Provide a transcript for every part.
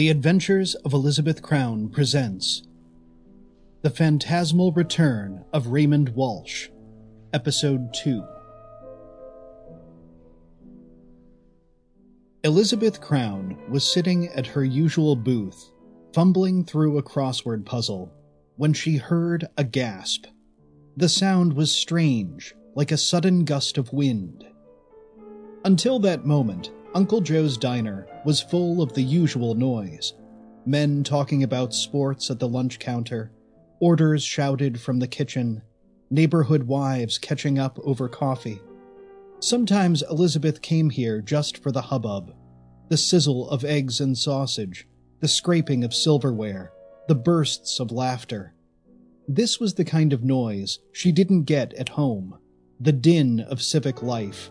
The Adventures of Elizabeth Crown presents The Phantasmal Return of Raymond Walsh, Episode 2. Elizabeth Crown was sitting at her usual booth, fumbling through a crossword puzzle, when she heard a gasp. The sound was strange, like a sudden gust of wind. Until that moment, Uncle Joe's diner was full of the usual noise men talking about sports at the lunch counter, orders shouted from the kitchen, neighborhood wives catching up over coffee. Sometimes Elizabeth came here just for the hubbub the sizzle of eggs and sausage, the scraping of silverware, the bursts of laughter. This was the kind of noise she didn't get at home, the din of civic life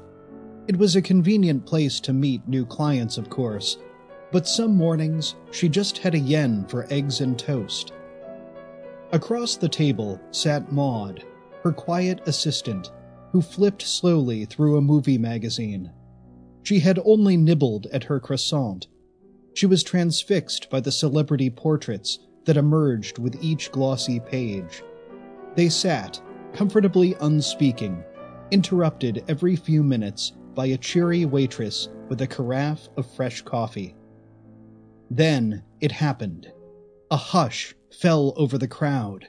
it was a convenient place to meet new clients, of course, but some mornings she just had a yen for eggs and toast. Across the table sat Maud, her quiet assistant, who flipped slowly through a movie magazine. She had only nibbled at her croissant. She was transfixed by the celebrity portraits that emerged with each glossy page. They sat, comfortably unspeaking, interrupted every few minutes by a cheery waitress with a carafe of fresh coffee. Then it happened. A hush fell over the crowd.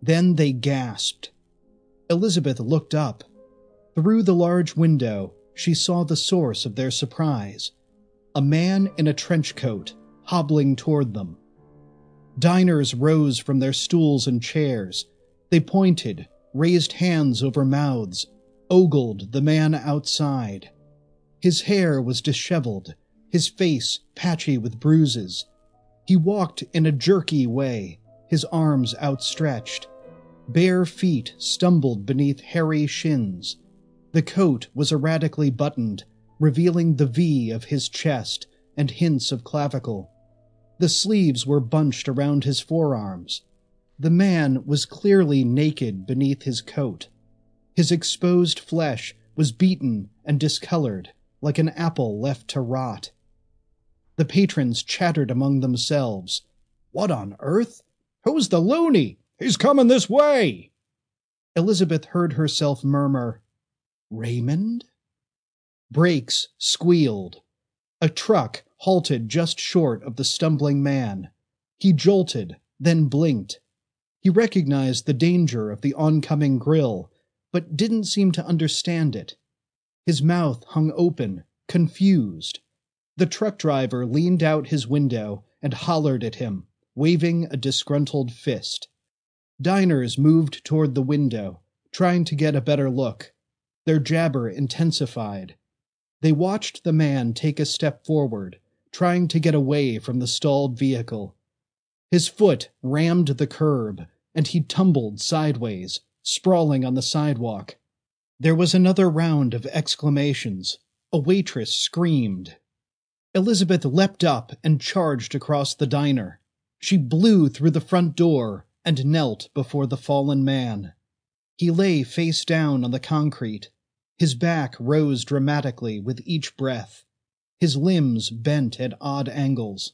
Then they gasped. Elizabeth looked up. Through the large window, she saw the source of their surprise a man in a trench coat hobbling toward them. Diners rose from their stools and chairs. They pointed, raised hands over mouths, ogled the man outside. His hair was disheveled, his face patchy with bruises. He walked in a jerky way, his arms outstretched. Bare feet stumbled beneath hairy shins. The coat was erratically buttoned, revealing the V of his chest and hints of clavicle. The sleeves were bunched around his forearms. The man was clearly naked beneath his coat. His exposed flesh was beaten and discolored, like an apple left to rot. The patrons chattered among themselves. What on earth? Who's the loony? He's coming this way! Elizabeth heard herself murmur, Raymond? Brakes squealed. A truck halted just short of the stumbling man. He jolted, then blinked. He recognized the danger of the oncoming grill but didn't seem to understand it. His mouth hung open, confused. The truck driver leaned out his window and hollered at him, waving a disgruntled fist. Diners moved toward the window, trying to get a better look. Their jabber intensified. They watched the man take a step forward, trying to get away from the stalled vehicle. His foot rammed the curb, and he tumbled sideways, sprawling on the sidewalk. There was another round of exclamations. A waitress screamed. Elizabeth leapt up and charged across the diner. She blew through the front door and knelt before the fallen man. He lay face down on the concrete. His back rose dramatically with each breath. His limbs bent at odd angles.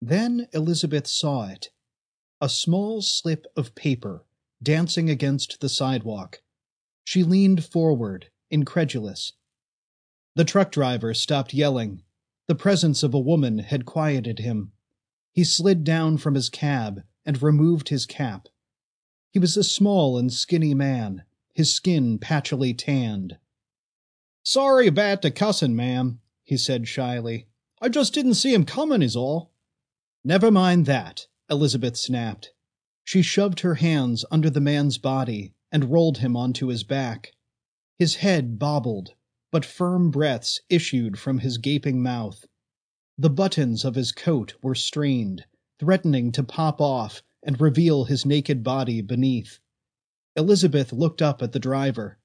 Then Elizabeth saw it a small slip of paper dancing against the sidewalk. She leaned forward, incredulous. The truck driver stopped yelling. The presence of a woman had quieted him. He slid down from his cab and removed his cap. He was a small and skinny man, his skin patchily tanned. Sorry about the cussin', ma'am, he said shyly. I just didn't see him comin', is all. Never mind that, Elizabeth snapped. She shoved her hands under the man's body and rolled him onto his back. His head bobbled, but firm breaths issued from his gaping mouth. The buttons of his coat were strained, threatening to pop off and reveal his naked body beneath. Elizabeth looked up at the driver.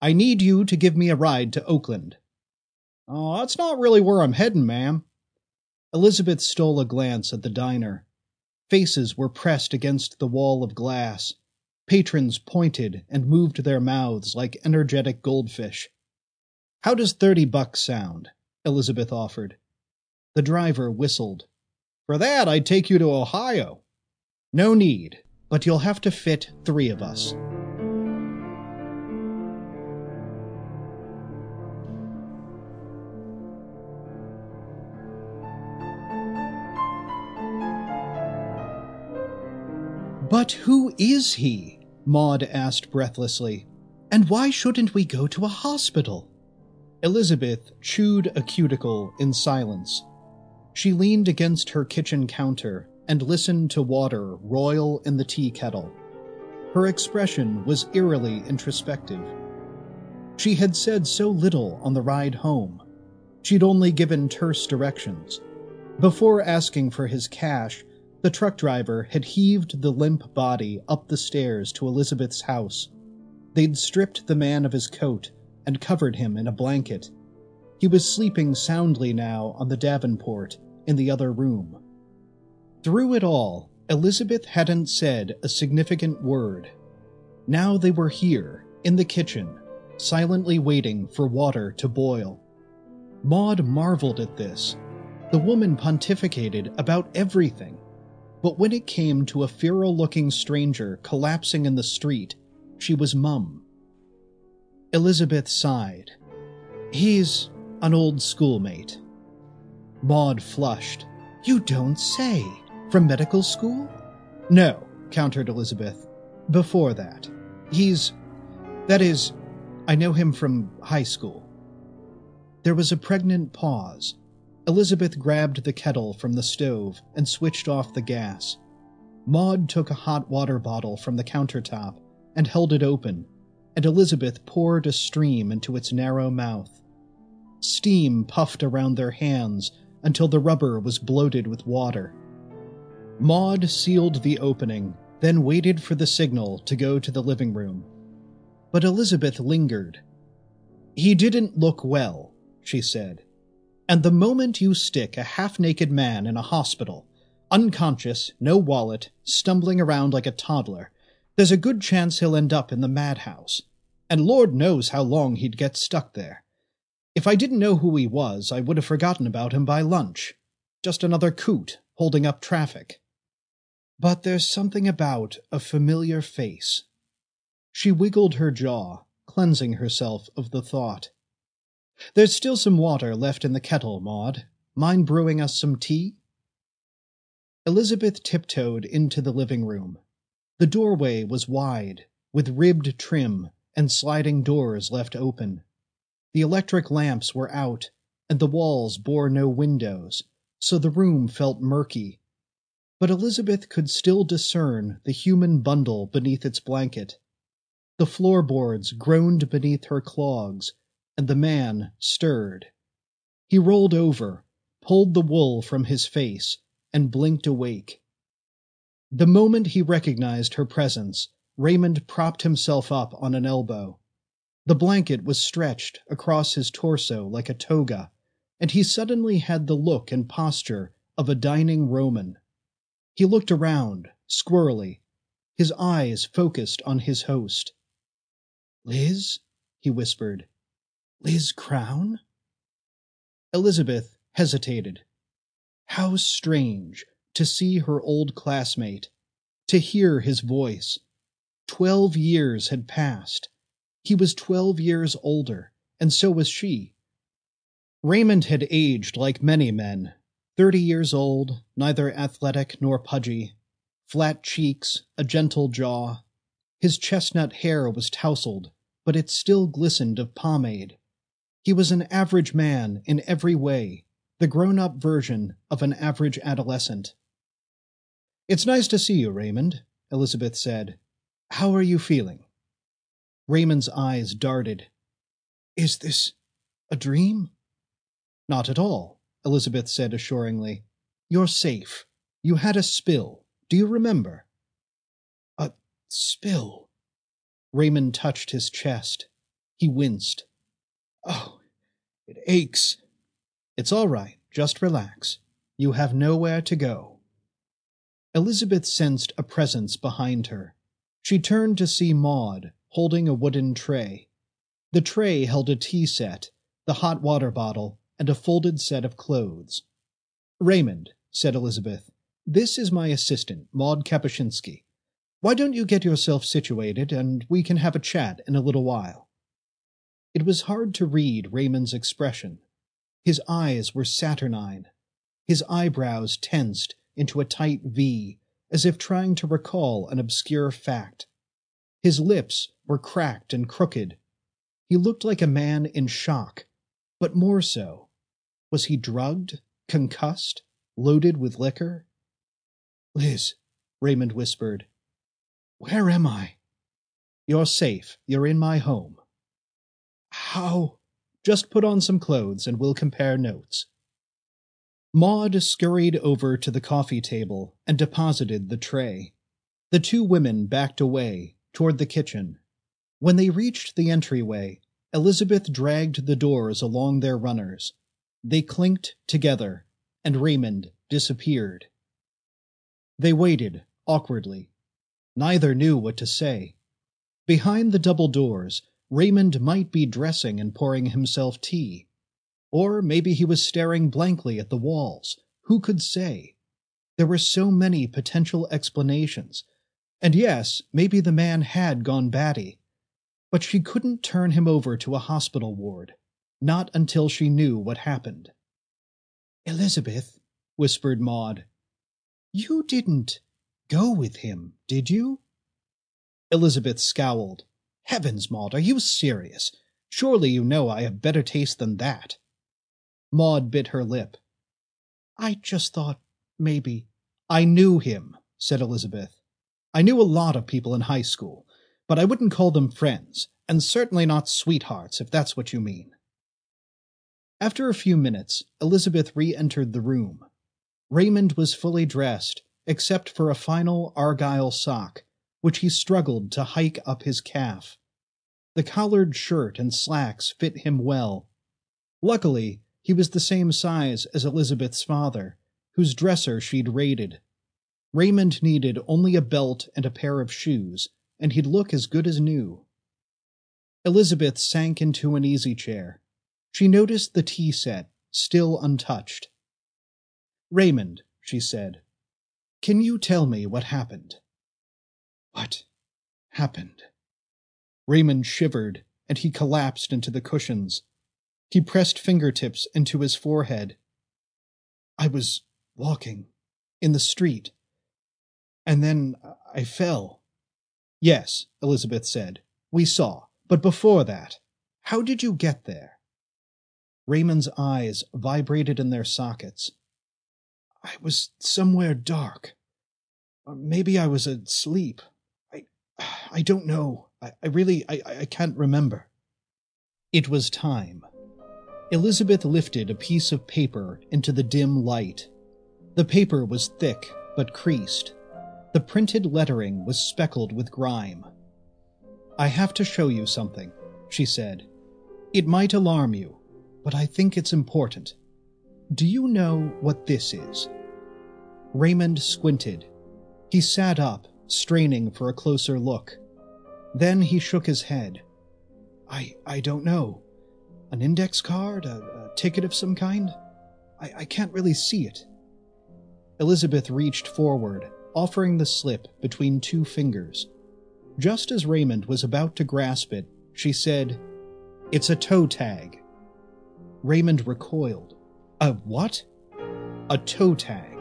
I need you to give me a ride to Oakland. Oh, that's not really where I'm heading, ma'am. Elizabeth stole a glance at the diner. Faces were pressed against the wall of glass. Patrons pointed and moved their mouths like energetic goldfish. How does thirty bucks sound? Elizabeth offered. The driver whistled. For that, I'd take you to Ohio. No need, but you'll have to fit three of us. But who is he? Maud asked breathlessly. And why shouldn't we go to a hospital? Elizabeth chewed a cuticle in silence. She leaned against her kitchen counter and listened to water roil in the tea kettle. Her expression was eerily introspective. She had said so little on the ride home. She'd only given terse directions. Before asking for his cash, the truck driver had heaved the limp body up the stairs to Elizabeth's house. They'd stripped the man of his coat and covered him in a blanket. He was sleeping soundly now on the Davenport in the other room. Through it all, Elizabeth hadn't said a significant word. Now they were here, in the kitchen, silently waiting for water to boil. Maud marveled at this. The woman pontificated about everything but when it came to a feral looking stranger collapsing in the street, she was mum. Elizabeth sighed. He's an old schoolmate. Maud flushed. You don't say. From medical school? No, countered Elizabeth. Before that. He's. That is, I know him from high school. There was a pregnant pause, Elizabeth grabbed the kettle from the stove and switched off the gas. Maud took a hot water bottle from the countertop and held it open, and Elizabeth poured a stream into its narrow mouth. Steam puffed around their hands until the rubber was bloated with water. Maud sealed the opening, then waited for the signal to go to the living room. But Elizabeth lingered. He didn't look well, she said. And the moment you stick a half naked man in a hospital, unconscious, no wallet, stumbling around like a toddler, there's a good chance he'll end up in the madhouse. And Lord knows how long he'd get stuck there. If I didn't know who he was, I would have forgotten about him by lunch. Just another coot holding up traffic. But there's something about a familiar face. She wiggled her jaw, cleansing herself of the thought. There's still some water left in the kettle, Maud. Mind brewing us some tea? Elizabeth tiptoed into the living room. The doorway was wide, with ribbed trim and sliding doors left open. The electric lamps were out, and the walls bore no windows, so the room felt murky. But Elizabeth could still discern the human bundle beneath its blanket. The floorboards groaned beneath her clogs and the man stirred. He rolled over, pulled the wool from his face, and blinked awake. The moment he recognized her presence, Raymond propped himself up on an elbow. The blanket was stretched across his torso like a toga, and he suddenly had the look and posture of a dining Roman. He looked around, squirrely, his eyes focused on his host. Liz, he whispered, Liz Crown? Elizabeth hesitated. How strange to see her old classmate, to hear his voice. Twelve years had passed. He was twelve years older, and so was she. Raymond had aged like many men, thirty years old, neither athletic nor pudgy, flat cheeks, a gentle jaw. His chestnut hair was tousled, but it still glistened of pomade. He was an average man in every way, the grown up version of an average adolescent. It's nice to see you, Raymond, Elizabeth said. How are you feeling? Raymond's eyes darted. Is this a dream? Not at all, Elizabeth said assuringly. You're safe. You had a spill. Do you remember? A spill? Raymond touched his chest. He winced. Oh, it aches. It's all right. Just relax. You have nowhere to go. Elizabeth sensed a presence behind her. She turned to see Maud holding a wooden tray. The tray held a tea set, the hot water bottle, and a folded set of clothes. Raymond, said Elizabeth. This is my assistant, Maud Kapuscinski. Why don't you get yourself situated and we can have a chat in a little while? It was hard to read Raymond's expression. His eyes were saturnine, his eyebrows tensed into a tight V, as if trying to recall an obscure fact. His lips were cracked and crooked. He looked like a man in shock, but more so. Was he drugged, concussed, loaded with liquor? Liz, Raymond whispered, where am I? You're safe. You're in my home. How? Just put on some clothes and we'll compare notes. Maud scurried over to the coffee table and deposited the tray. The two women backed away toward the kitchen. When they reached the entryway, Elizabeth dragged the doors along their runners. They clinked together, and Raymond disappeared. They waited awkwardly. Neither knew what to say. Behind the double doors, Raymond might be dressing and pouring himself tea. Or maybe he was staring blankly at the walls. Who could say? There were so many potential explanations. And yes, maybe the man had gone batty. But she couldn't turn him over to a hospital ward. Not until she knew what happened. Elizabeth, whispered Maud, you didn't go with him, did you? Elizabeth scowled. Heavens, Maud, are you serious? Surely you know I have better taste than that. Maud bit her lip. I just thought maybe. I knew him, said Elizabeth. I knew a lot of people in high school, but I wouldn't call them friends, and certainly not sweethearts, if that's what you mean. After a few minutes, Elizabeth re entered the room. Raymond was fully dressed, except for a final argyle sock, which he struggled to hike up his calf. The collared shirt and slacks fit him well. Luckily, he was the same size as Elizabeth's father, whose dresser she'd raided. Raymond needed only a belt and a pair of shoes, and he'd look as good as new. Elizabeth sank into an easy chair. She noticed the tea set, still untouched. Raymond, she said, can you tell me what happened? What happened? Raymond shivered, and he collapsed into the cushions. He pressed fingertips into his forehead. I was walking in the street, and then I fell. Yes, Elizabeth said. We saw. But before that, how did you get there? Raymond's eyes vibrated in their sockets. I was somewhere dark. Or maybe I was asleep. I don't know. I, I really I, I can't remember. It was time. Elizabeth lifted a piece of paper into the dim light. The paper was thick but creased. The printed lettering was speckled with grime. I have to show you something, she said. It might alarm you, but I think it's important. Do you know what this is? Raymond squinted. He sat up, straining for a closer look. Then he shook his head. I I don't know. An index card? A, a ticket of some kind? I, I can't really see it. Elizabeth reached forward, offering the slip between two fingers. Just as Raymond was about to grasp it, she said, It's a toe tag. Raymond recoiled. A what? A toe tag.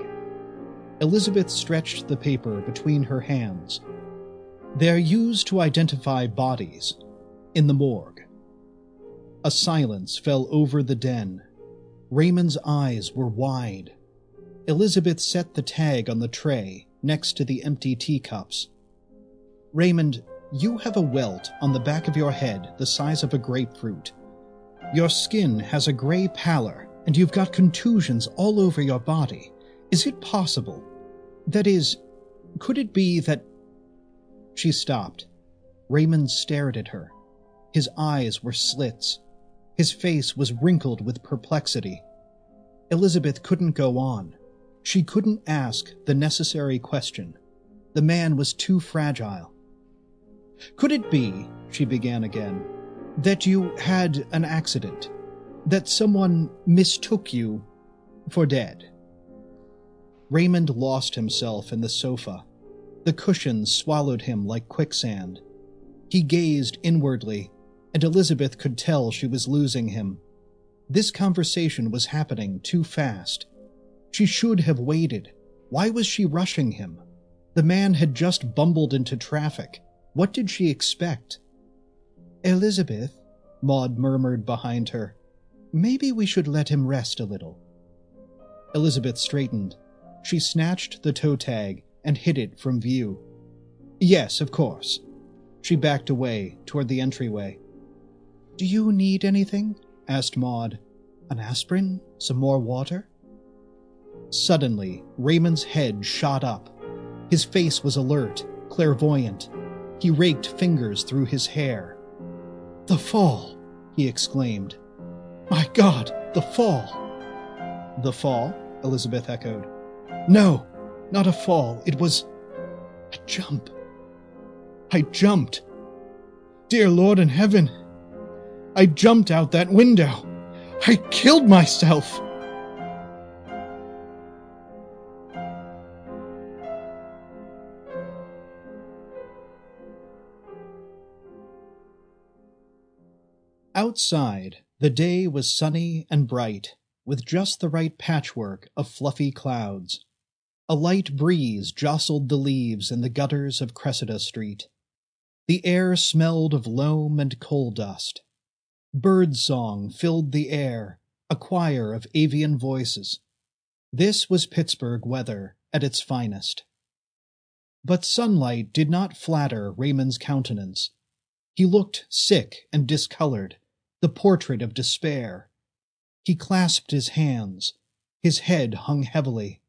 Elizabeth stretched the paper between her hands. They're used to identify bodies in the morgue. A silence fell over the den. Raymond's eyes were wide. Elizabeth set the tag on the tray next to the empty teacups. Raymond, you have a welt on the back of your head the size of a grapefruit. Your skin has a gray pallor and you've got contusions all over your body. Is it possible? That is, could it be that. She stopped. Raymond stared at her. His eyes were slits. His face was wrinkled with perplexity. Elizabeth couldn't go on. She couldn't ask the necessary question. The man was too fragile. Could it be, she began again, that you had an accident? that someone mistook you for dead. Raymond lost himself in the sofa. The cushions swallowed him like quicksand. He gazed inwardly, and Elizabeth could tell she was losing him. This conversation was happening too fast. She should have waited. Why was she rushing him? The man had just bumbled into traffic. What did she expect? Elizabeth, Maud murmured behind her, maybe we should let him rest a little. Elizabeth straightened. She snatched the toe tag and hid it from view. Yes, of course. She backed away toward the entryway. Do you need anything? asked Maud. An aspirin? Some more water? Suddenly, Raymond's head shot up. His face was alert, clairvoyant. He raked fingers through his hair. The fall, he exclaimed. My God, the fall! The fall? Elizabeth echoed. No, not a fall. It was a jump. I jumped. Dear Lord in heaven, I jumped out that window. I killed myself. Outside, the day was sunny and bright, with just the right patchwork of fluffy clouds. A light breeze jostled the leaves in the gutters of Cressida Street. The air smelled of loam and coal dust. Bird song filled the air, a choir of avian voices. This was Pittsburgh weather at its finest. But sunlight did not flatter Raymond's countenance. He looked sick and discolored, the portrait of despair. He clasped his hands. His head hung heavily.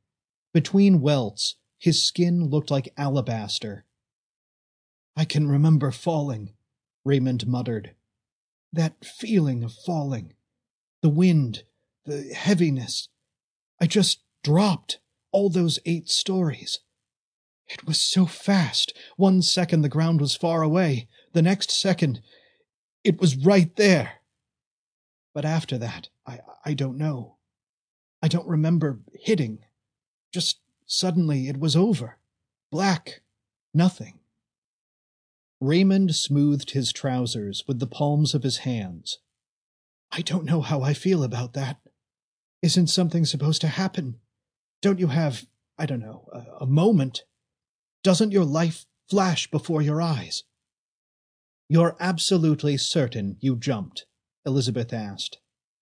Between welts, his skin looked like alabaster. I can remember falling, Raymond muttered. That feeling of falling. The wind, the heaviness. I just dropped all those eight stories. It was so fast. One second the ground was far away. The next second, it was right there. But after that, I, I don't know. I don't remember hitting. Just suddenly it was over. Black. Nothing. Raymond smoothed his trousers with the palms of his hands. I don't know how I feel about that. Isn't something supposed to happen? Don't you have, I don't know, a, a moment? Doesn't your life flash before your eyes? You're absolutely certain you jumped? Elizabeth asked.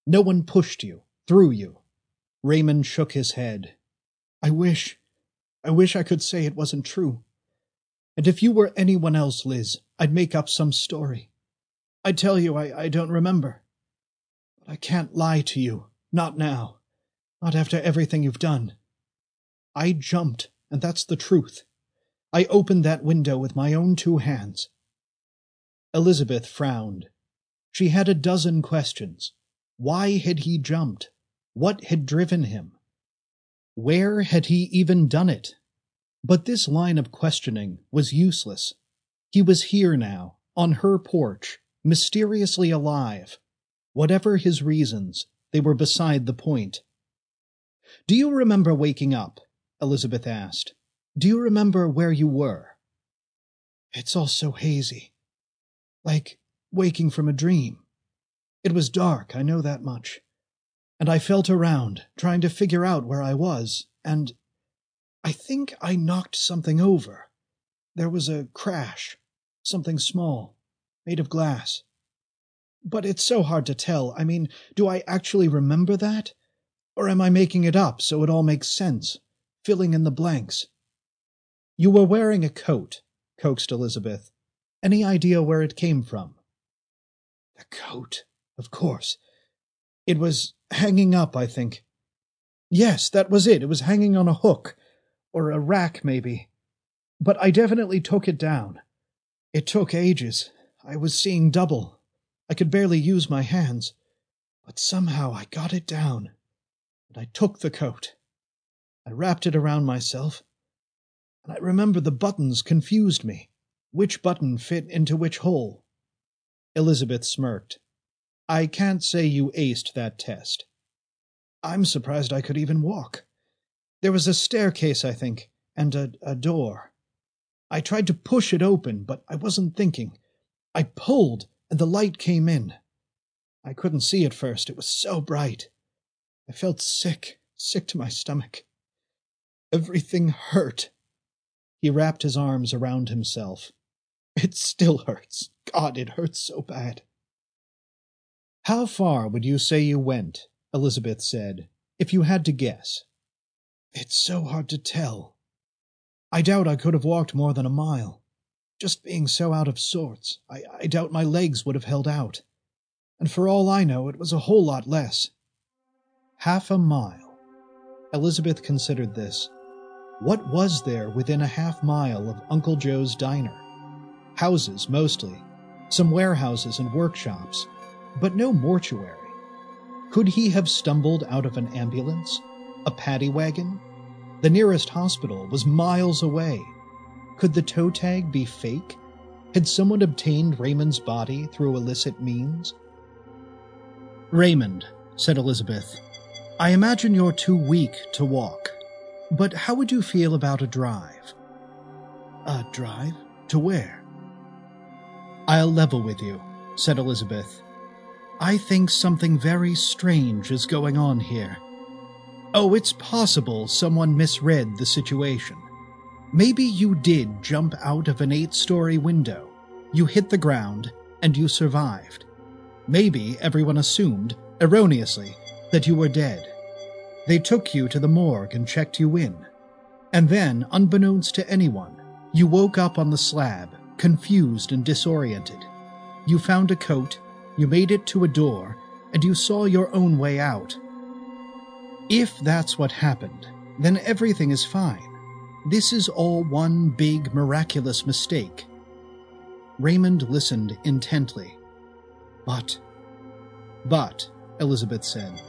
No one pushed you, threw you. Raymond shook his head. I wish, I wish I could say it wasn't true. And if you were anyone else, Liz, I'd make up some story. I'd tell you I, I don't remember. But I can't lie to you, not now, not after everything you've done. I jumped, and that's the truth. I opened that window with my own two hands. Elizabeth frowned. She had a dozen questions. Why had he jumped? What had driven him? Where had he even done it? But this line of questioning was useless. He was here now, on her porch, mysteriously alive. Whatever his reasons, they were beside the point. Do you remember waking up? Elizabeth asked. Do you remember where you were? It's all so hazy. Like waking from a dream. It was dark, I know that much and I felt around, trying to figure out where I was, and I think I knocked something over. There was a crash, something small, made of glass. But it's so hard to tell. I mean, do I actually remember that? Or am I making it up so it all makes sense, filling in the blanks? You were wearing a coat, coaxed Elizabeth. Any idea where it came from? The coat, of course. It was hanging up, I think. Yes, that was it. It was hanging on a hook. Or a rack, maybe. But I definitely took it down. It took ages. I was seeing double. I could barely use my hands. But somehow I got it down. And I took the coat. I wrapped it around myself. And I remember the buttons confused me. Which button fit into which hole? Elizabeth smirked. I can't say you aced that test. I'm surprised I could even walk. There was a staircase, I think, and a, a door. I tried to push it open, but I wasn't thinking. I pulled, and the light came in. I couldn't see at first, it was so bright. I felt sick, sick to my stomach. Everything hurt. He wrapped his arms around himself. It still hurts. God, it hurts so bad. How far would you say you went, Elizabeth said, if you had to guess? It's so hard to tell. I doubt I could have walked more than a mile. Just being so out of sorts, I, I doubt my legs would have held out. And for all I know, it was a whole lot less. Half a mile. Elizabeth considered this. What was there within a half mile of Uncle Joe's diner? Houses, mostly. Some warehouses and workshops, but no mortuary. Could he have stumbled out of an ambulance? A paddy wagon? The nearest hospital was miles away. Could the toe tag be fake? Had someone obtained Raymond's body through illicit means? Raymond, said Elizabeth, I imagine you're too weak to walk. But how would you feel about a drive? A drive? To where? I'll level with you, said Elizabeth. I think something very strange is going on here. Oh, it's possible someone misread the situation. Maybe you did jump out of an eight story window, you hit the ground, and you survived. Maybe everyone assumed, erroneously, that you were dead. They took you to the morgue and checked you in. And then, unbeknownst to anyone, you woke up on the slab, confused and disoriented. You found a coat, you made it to a door, and you saw your own way out. If that's what happened, then everything is fine. This is all one big miraculous mistake. Raymond listened intently. But, but, Elizabeth said,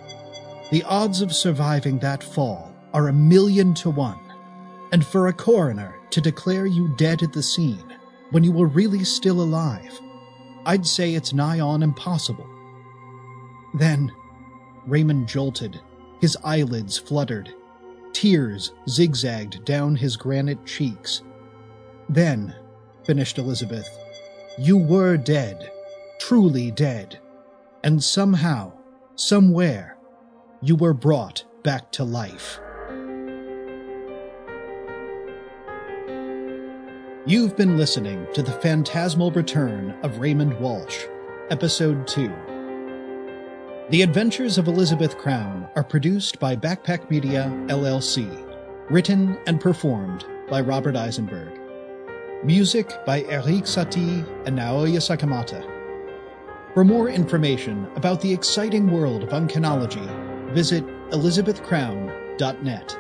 the odds of surviving that fall are a million to one, and for a coroner to declare you dead at the scene when you were really still alive, I'd say it's nigh on impossible. Then, Raymond jolted his eyelids fluttered. Tears zigzagged down his granite cheeks. Then, finished Elizabeth, you were dead, truly dead, and somehow, somewhere, you were brought back to life. You've been listening to The Phantasmal Return of Raymond Walsh, Episode 2. The Adventures of Elizabeth Crown are produced by Backpack Media, LLC, written and performed by Robert Isenberg. Music by Erik Satie and Naoya Sakamata. For more information about the exciting world of uncanology, visit elizabethcrown.net.